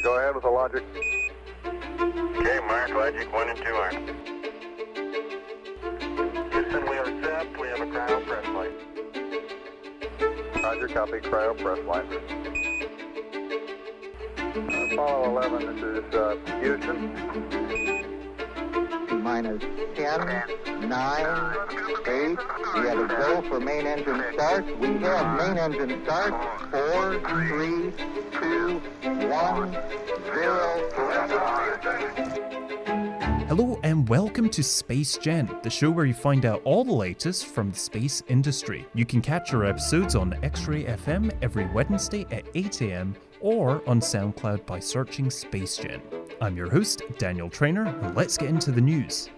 Go ahead with the logic. Okay, Mark, logic 1 and 2 are. Houston, we are set. We have a cryo press light. Roger, copy, cryo press. Uh, Apollo 11, this is uh, Houston. Minus 10, 9, 8. We have a go for main engine start. We have main engine start. 4, 3, 2, 1, 0. Hello and welcome to Space Gen, the show where you find out all the latest from the space industry. You can catch our episodes on X Ray FM every Wednesday at 8am or on SoundCloud by searching Space Gen. I'm your host, Daniel Trainer, and let's get into the news.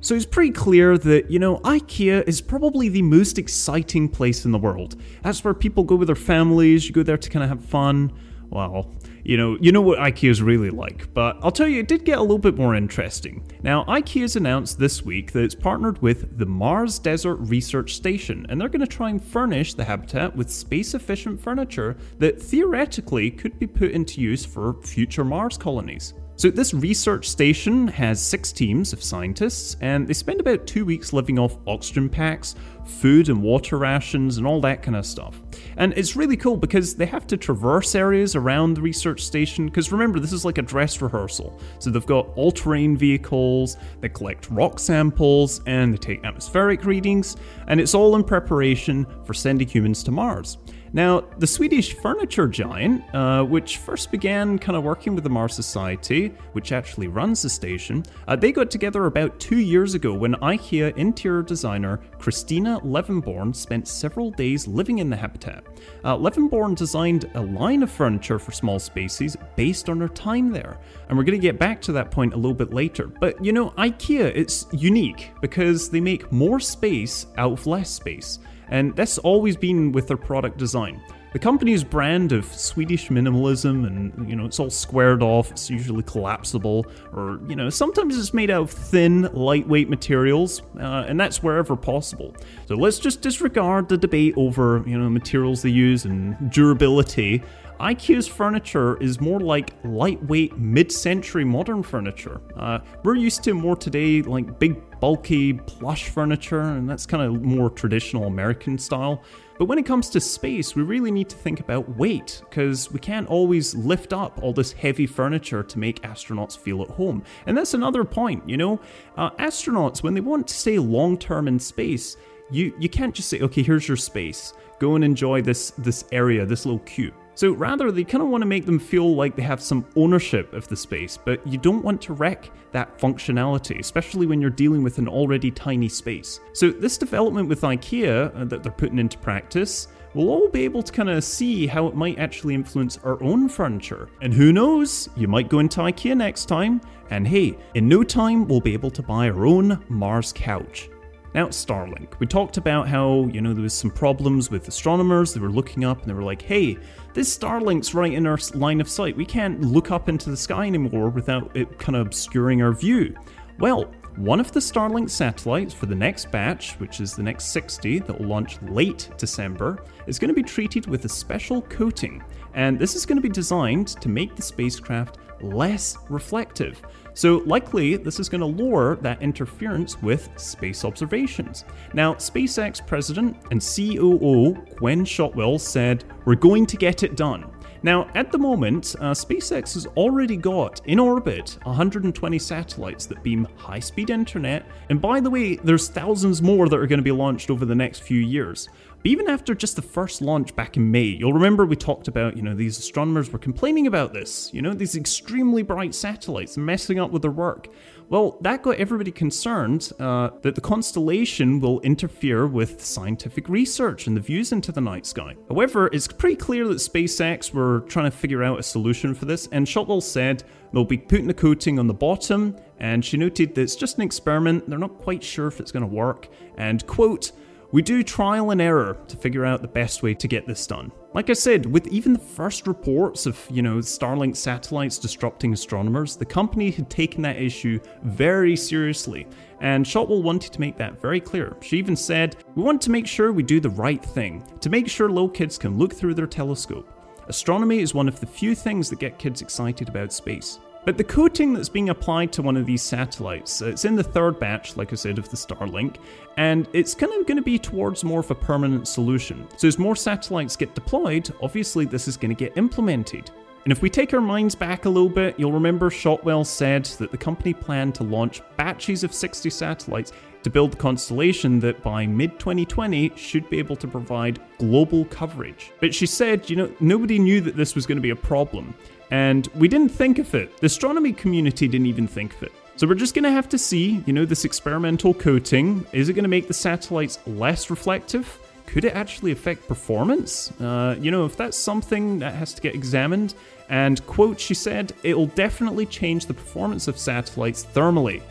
So it's pretty clear that, you know, IKEA is probably the most exciting place in the world. That's where people go with their families, you go there to kind of have fun. Well, you know, you know what IKEA is really like, but I'll tell you, it did get a little bit more interesting. Now, IKEA's announced this week that it's partnered with the Mars Desert Research Station, and they're going to try and furnish the habitat with space efficient furniture that theoretically could be put into use for future Mars colonies. So, this research station has six teams of scientists, and they spend about two weeks living off oxygen packs, food and water rations, and all that kind of stuff. And it's really cool because they have to traverse areas around the research station, because remember, this is like a dress rehearsal. So, they've got all terrain vehicles, they collect rock samples, and they take atmospheric readings, and it's all in preparation for sending humans to Mars. Now, the Swedish furniture giant, uh, which first began kind of working with the Mars Society, which actually runs the station, uh, they got together about two years ago when IKEA interior designer Christina Levenborn spent several days living in the habitat. Uh, Levenborn designed a line of furniture for small spaces based on her time there, and we're going to get back to that point a little bit later. But you know, IKEA, it's unique because they make more space out of less space and that's always been with their product design. The company's brand of Swedish minimalism, and you know, it's all squared off, it's usually collapsible, or you know, sometimes it's made out of thin, lightweight materials, uh, and that's wherever possible. So let's just disregard the debate over you know materials they use and durability. IKEA's furniture is more like lightweight mid-century modern furniture. Uh, we're used to more today like big bulky plush furniture, and that's kind of more traditional American style. But when it comes to space, we really need to think about weight, because we can't always lift up all this heavy furniture to make astronauts feel at home. And that's another point, you know? Uh, astronauts, when they want to stay long term in space, you, you can't just say, okay, here's your space. Go and enjoy this, this area, this little cube. So rather, they kind of want to make them feel like they have some ownership of the space, but you don't want to wreck that functionality, especially when you're dealing with an already tiny space. So this development with IKEA uh, that they're putting into practice, we'll all be able to kind of see how it might actually influence our own furniture. And who knows, you might go into IKEA next time, and hey, in no time we'll be able to buy our own Mars couch. Now, Starlink. We talked about how, you know, there was some problems with astronomers. They were looking up and they were like, hey, this Starlink's right in our line of sight. We can't look up into the sky anymore without it kind of obscuring our view. Well, one of the Starlink satellites for the next batch, which is the next 60 that will launch late December, is going to be treated with a special coating. And this is going to be designed to make the spacecraft less reflective. So, likely, this is going to lower that interference with space observations. Now, SpaceX president and COO Gwynne Shotwell said, We're going to get it done. Now, at the moment, uh, SpaceX has already got in orbit 120 satellites that beam high speed internet, and by the way, there's thousands more that are going to be launched over the next few years. But even after just the first launch back in May, you'll remember we talked about, you know, these astronomers were complaining about this, you know, these extremely bright satellites messing up with their work. Well, that got everybody concerned uh, that the constellation will interfere with scientific research and the views into the night sky. However, it's pretty clear that SpaceX were trying to figure out a solution for this, and Shotwell said they'll be putting a coating on the bottom, and she noted that it's just an experiment, they're not quite sure if it's going to work, and quote, We do trial and error to figure out the best way to get this done. Like I said, with even the first reports of, you know, Starlink satellites disrupting astronomers, the company had taken that issue very seriously, and Shotwell wanted to make that very clear. She even said, We want to make sure we do the right thing, to make sure little kids can look through their telescope. Astronomy is one of the few things that get kids excited about space. But the coating that's being applied to one of these satellites, uh, it's in the third batch, like I said, of the Starlink, and it's kind of going to be towards more of a permanent solution. So as more satellites get deployed, obviously this is going to get implemented. And if we take our minds back a little bit, you'll remember Shotwell said that the company planned to launch batches of 60 satellites to build the constellation that by mid 2020 should be able to provide global coverage. But she said, you know, nobody knew that this was going to be a problem. And we didn't think of it. The astronomy community didn't even think of it. So we're just going to have to see, you know, this experimental coating. Is it going to make the satellites less reflective? Could it actually affect performance? Uh, you know, if that's something that has to get examined. And, quote, she said, it'll definitely change the performance of satellites thermally.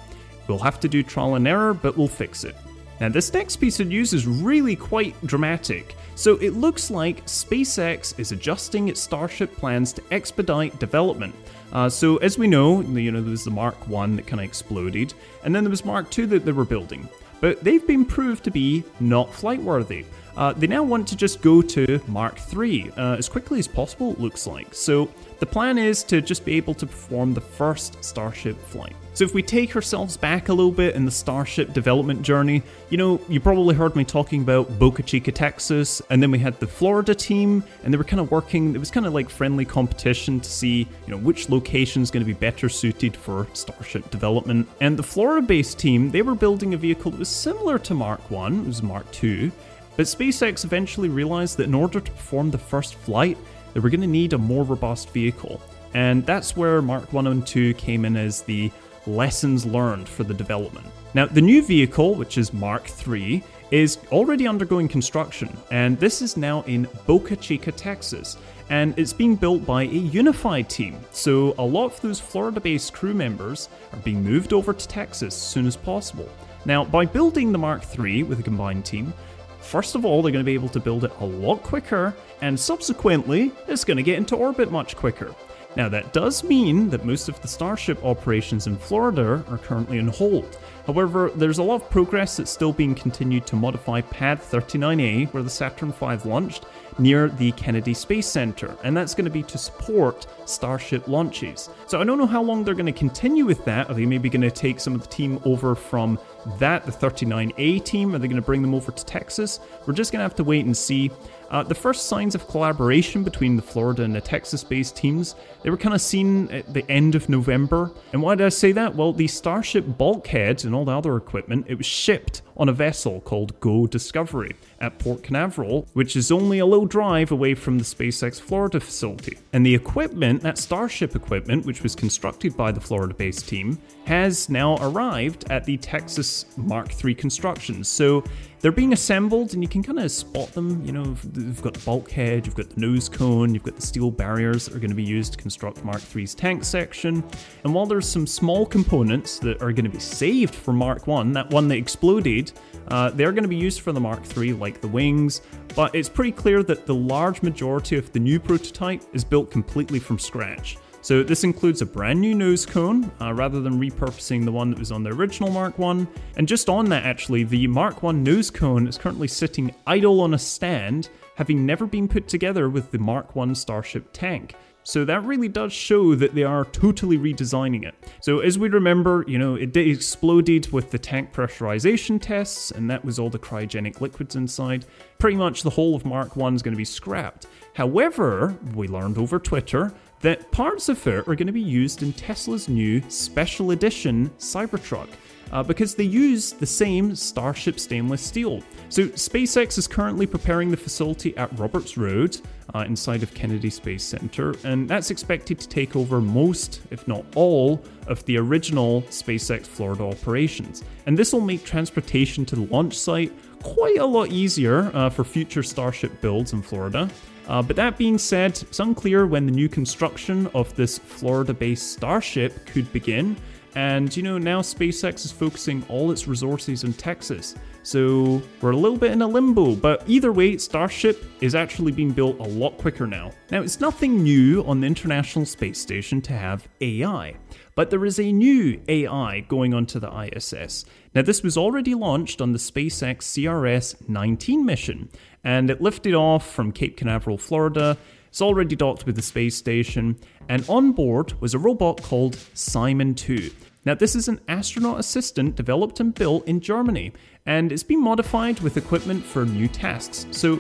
We'll have to do trial and error, but we'll fix it. Now, this next piece of news is really quite dramatic. So, it looks like SpaceX is adjusting its Starship plans to expedite development. Uh, so, as we know, you know, there was the Mark 1 that kind of exploded, and then there was Mark 2 that they were building. But they've been proved to be not flight worthy. Uh, they now want to just go to Mark 3 uh, as quickly as possible, it looks like. So, the plan is to just be able to perform the first Starship flight. So, if we take ourselves back a little bit in the Starship development journey, you know, you probably heard me talking about Boca Chica, Texas, and then we had the Florida team, and they were kind of working, it was kind of like friendly competition to see, you know, which location is going to be better suited for Starship development. And the Florida based team, they were building a vehicle that was similar to Mark 1, it was Mark 2, but SpaceX eventually realized that in order to perform the first flight, they were going to need a more robust vehicle. And that's where Mark 1 and 2 came in as the lessons learned for the development. Now, the new vehicle, which is Mark III, is already undergoing construction, and this is now in Boca Chica, Texas, and it's being built by a unified team. So, a lot of those Florida based crew members are being moved over to Texas as soon as possible. Now, by building the Mark III with a combined team, First of all, they're going to be able to build it a lot quicker, and subsequently, it's going to get into orbit much quicker. Now, that does mean that most of the Starship operations in Florida are currently on hold. However, there's a lot of progress that's still being continued to modify Pad 39A, where the Saturn V launched, near the Kennedy Space Center, and that's going to be to support Starship launches. So I don't know how long they're going to continue with that. Are they maybe going to take some of the team over from that, the 39A team? Are they going to bring them over to Texas? We're just going to have to wait and see. Uh, the first signs of collaboration between the Florida and the Texas based teams, they were kind of seen at the end of November. And why did I say that? Well, the Starship bulkheads and all the other equipment, it was shipped on a vessel called Go Discovery at Port Canaveral, which is only a little drive away from the SpaceX Florida facility. And the equipment, that Starship equipment, which was constructed by the Florida based team, has now arrived at the Texas Mark III construction. So they're being assembled, and you can kind of spot them. You know, you've got the bulkhead, you've got the nose cone, you've got the steel barriers that are going to be used to construct Mark III's tank section. And while there's some small components that are going to be saved for Mark 1, that one that exploded, uh, they're going to be used for the Mark III, like the wings. But it's pretty clear that the large majority of the new prototype is built completely from scratch. So this includes a brand new nose cone, uh, rather than repurposing the one that was on the original Mark 1. And just on that actually, the Mark 1 nose cone is currently sitting idle on a stand, having never been put together with the Mark 1 Starship tank. So that really does show that they are totally redesigning it. So as we remember, you know, it exploded with the tank pressurization tests, and that was all the cryogenic liquids inside. Pretty much the whole of Mark 1 is going to be scrapped. However, we learned over Twitter that parts of it are going to be used in Tesla's new special edition Cybertruck. Uh, because they use the same Starship stainless steel. So, SpaceX is currently preparing the facility at Roberts Road uh, inside of Kennedy Space Center, and that's expected to take over most, if not all, of the original SpaceX Florida operations. And this will make transportation to the launch site quite a lot easier uh, for future Starship builds in Florida. Uh, but that being said, it's unclear when the new construction of this Florida based Starship could begin. And you know, now SpaceX is focusing all its resources on Texas. So we're a little bit in a limbo, but either way, Starship is actually being built a lot quicker now. Now, it's nothing new on the International Space Station to have AI, but there is a new AI going onto the ISS. Now, this was already launched on the SpaceX CRS 19 mission, and it lifted off from Cape Canaveral, Florida. It's already docked with the space station, and on board was a robot called CIMON 2. Now, this is an astronaut assistant developed and built in Germany, and it's been modified with equipment for new tasks. So,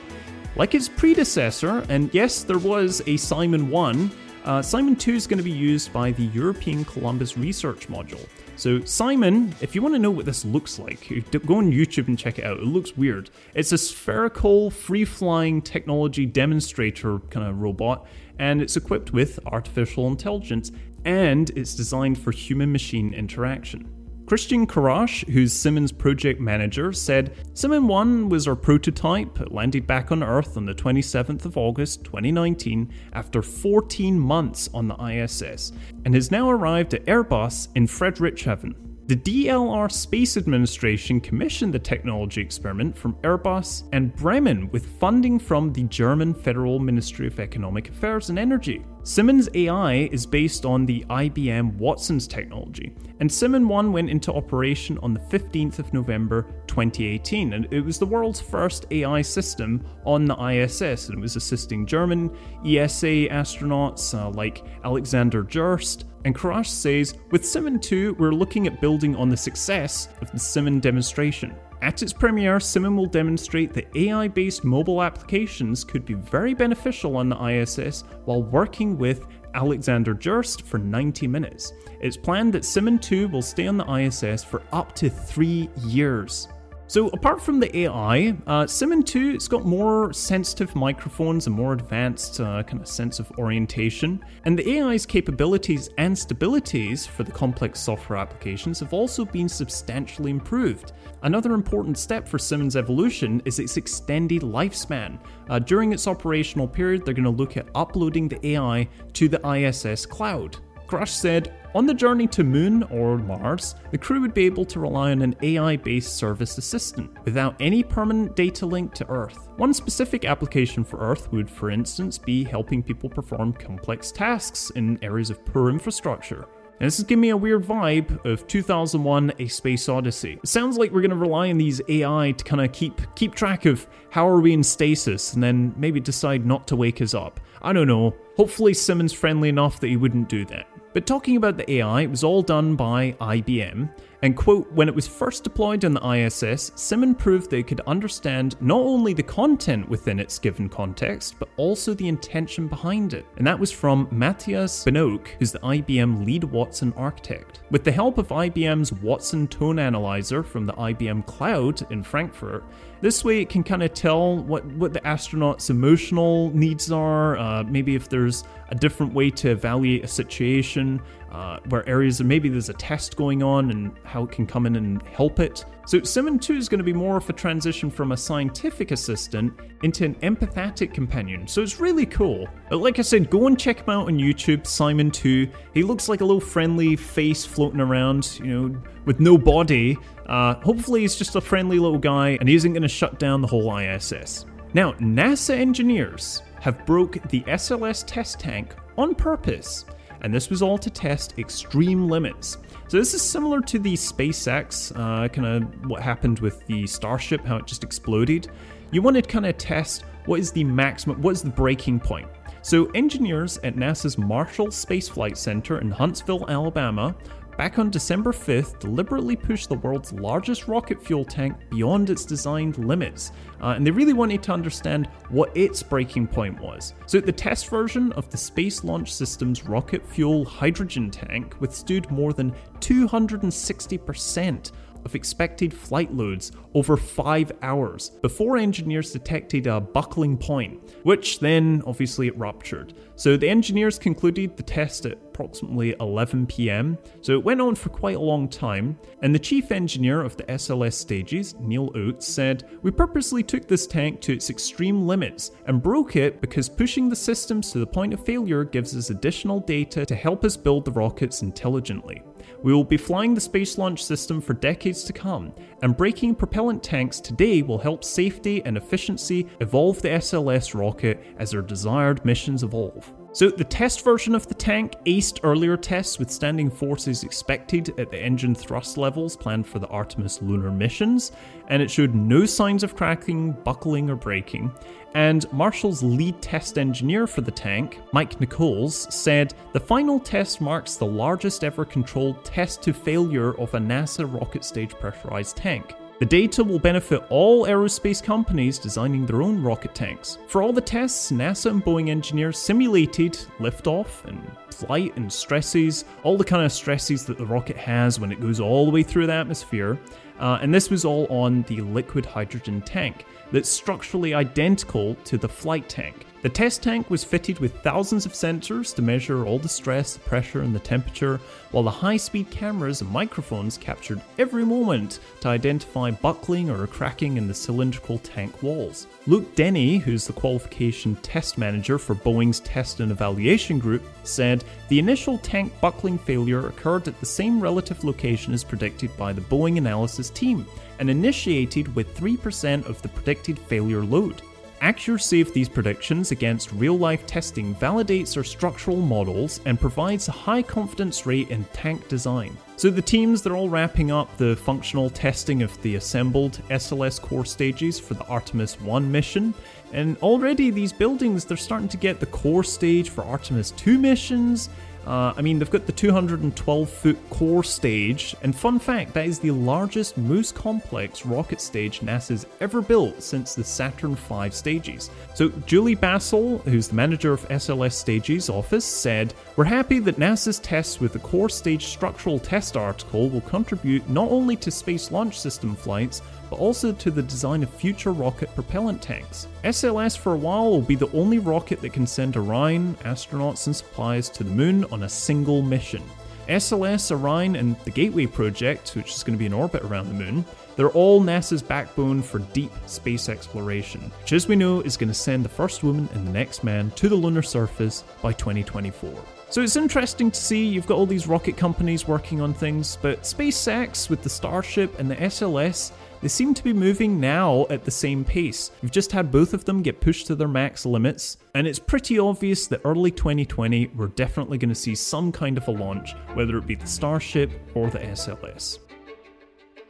like its predecessor, and yes, there was a CIMON 1, uh, CIMON 2 is going to be used by the European Columbus Research Module. So, CIMON, if you want to know what this looks like, go on YouTube and check it out. It looks weird. It's a spherical, free flying technology demonstrator kind of robot, and it's equipped with artificial intelligence, and it's designed for human machine interaction. Christian Karrasch, who's CIMON's project manager, said CIMON 1 was our prototype. It landed back on Earth on the 27th of August 2019 after 14 months on the ISS and has now arrived at Airbus in Friedrichshafen. The DLR Space Administration commissioned the technology experiment from Airbus and Bremen with funding from the German Federal Ministry of Economic Affairs and Energy. CIMON's AI is based on the IBM Watson's technology, and CIMON 1 went into operation on the 15th of November 2018, and it was the world's first AI system on the ISS, and it was assisting German ESA astronauts uh, like Alexander Gerst. And Karrasch says, with CIMON 2, we're looking at building on the success of the CIMON demonstration. At its premiere, CIMON will demonstrate that AI based mobile applications could be very beneficial on the ISS while working with Alexander Gerst for 90 minutes. It's planned that CIMON 2 will stay on the ISS for up to three years. So apart from the AI, uh, CIMON 2, it's got more sensitive microphones and more advanced uh, kind of sense of orientation. And the AI's capabilities and stabilities for the complex software applications have also been substantially improved. Another important step for CIMON's evolution is its extended lifespan. Uh, during its operational period, they're going to look at uploading the AI to the ISS cloud. Karrasch said, on the journey to Moon or Mars, the crew would be able to rely on an AI based service assistant without any permanent data link to Earth. One specific application for Earth would, for instance, be helping people perform complex tasks in areas of poor infrastructure. And this is giving me a weird vibe of 2001: A Space Odyssey. It sounds like we're going to rely on these AI to kind of keep keep track of how are we in stasis, and then maybe decide not to wake us up. I don't know. Hopefully, CIMON's friendly enough that he wouldn't do that. But talking about the AI, it was all done by IBM. And quote, when it was first deployed on the ISS, CIMON proved they could understand not only the content within its given context, but also the intention behind it. And that was from Matthias Biniok, who's the IBM lead Watson architect. With the help of IBM's Watson Tone Analyzer from the IBM Cloud in Frankfurt, this way, it can kind of tell what, what the astronaut's emotional needs are, uh, maybe if there's a different way to evaluate a situation, uh, where areas of maybe there's a test going on and how it can come in and help it. So CIMON 2 is going to be more of a transition from a scientific assistant into an empathetic companion. So it's really cool. But like I said, go and check him out on YouTube, CIMON 2. He looks like a little friendly face floating around, you know, with no body. Uh, hopefully he's just a friendly little guy and he isn't going to shut down the whole ISS. Now, NASA engineers have broke the SLS test tank on purpose and this was all to test extreme limits. So this is similar to the SpaceX, uh, kind of what happened with the Starship, how it just exploded. You want to kind of test what is the maximum, what is the breaking point. So engineers at NASA's Marshall Space Flight Center in Huntsville, Alabama, back on December 5th, deliberately pushed the world's largest rocket fuel tank beyond its designed limits. Uh, and they really wanted to understand what its breaking point was. So, the test version of the Space Launch System's rocket fuel hydrogen tank withstood more than 260% of expected flight loads over five hours before engineers detected a buckling point, which then obviously it ruptured. So the engineers concluded the test at approximately 11 pm, so it went on for quite a long time. And the chief engineer of the SLS stages, Neil Otte, said, We purposely took this tank to its extreme limits and broke it because pushing the systems to the point of failure gives us additional data to help us build the rockets intelligently. We will be flying the Space Launch System for decades to come, and breaking propellant tanks today will help safety and efficiency evolve the SLS rocket as our desired missions evolve. So, the test version of the tank aced earlier tests withstanding forces expected at the engine thrust levels planned for the Artemis lunar missions, and it showed no signs of cracking, buckling, or breaking. And Marshall's lead test engineer for the tank, Mike Nichols, said the final test marks the largest ever controlled test to failure of a NASA rocket stage pressurized tank. The data will benefit all aerospace companies designing their own rocket tanks. For all the tests, NASA and Boeing engineers simulated liftoff and flight and stresses, all the kind of stresses that the rocket has when it goes all the way through the atmosphere. Uh, and this was all on the liquid hydrogen tank that's structurally identical to the flight tank. The test tank was fitted with thousands of sensors to measure all the stress, the pressure, and the temperature, while the high speed cameras and microphones captured every moment to identify buckling or cracking in the cylindrical tank walls. Luke Denny, who's the qualification test manager for Boeing's test and evaluation group, said the initial tank buckling failure occurred at the same relative location as predicted by the Boeing analysis team and initiated with 3% of the predicted failure load. Accuracy of these predictions against real life testing validates our structural models and provides a high confidence rate in tank design. So, the teams, they're all wrapping up the functional testing of the assembled SLS core stages for the Artemis 1 mission. And already, these buildings, they're starting to get the core stage for Artemis 2 missions uh, I mean, they've got the 212 foot core stage, and fun fact, that is the largest, most complex rocket stage NASA's ever built since the Saturn V stages. So, Julie Bassler, who's the manager of SLS Stages office, said, We're happy that NASA's tests with the core stage structural test article will contribute not only to Space Launch System flights, but also to the design of future rocket propellant tanks. SLS for a while will be the only rocket that can send Orion, astronauts, and supplies to the moon on a single mission. SLS, Orion, and the Gateway project, which is going to be in orbit around the moon, they're all NASA's backbone for deep space exploration, which, as we know, is going to send the first woman and the next man to the lunar surface by 2024. So it's interesting to see you've got all these rocket companies working on things, but SpaceX with the Starship and the SLS they seem to be moving now at the same pace. We've just had both of them get pushed to their max limits, and it's pretty obvious that early 2020 we're definitely going to see some kind of a launch, whether it be the Starship or the SLS.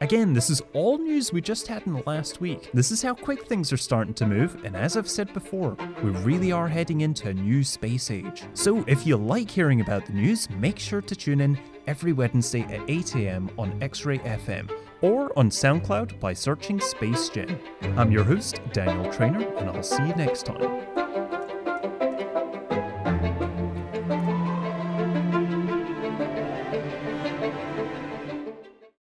Again, this is all news we just had in the last week. This is how quick things are starting to move, and as I've said before, we really are heading into a new space age. So if you like hearing about the news, make sure to tune in every Wednesday at 8am on X Ray FM or on SoundCloud by searching Space Gen. I'm your host, Daniel Trainer, and I'll see you next time.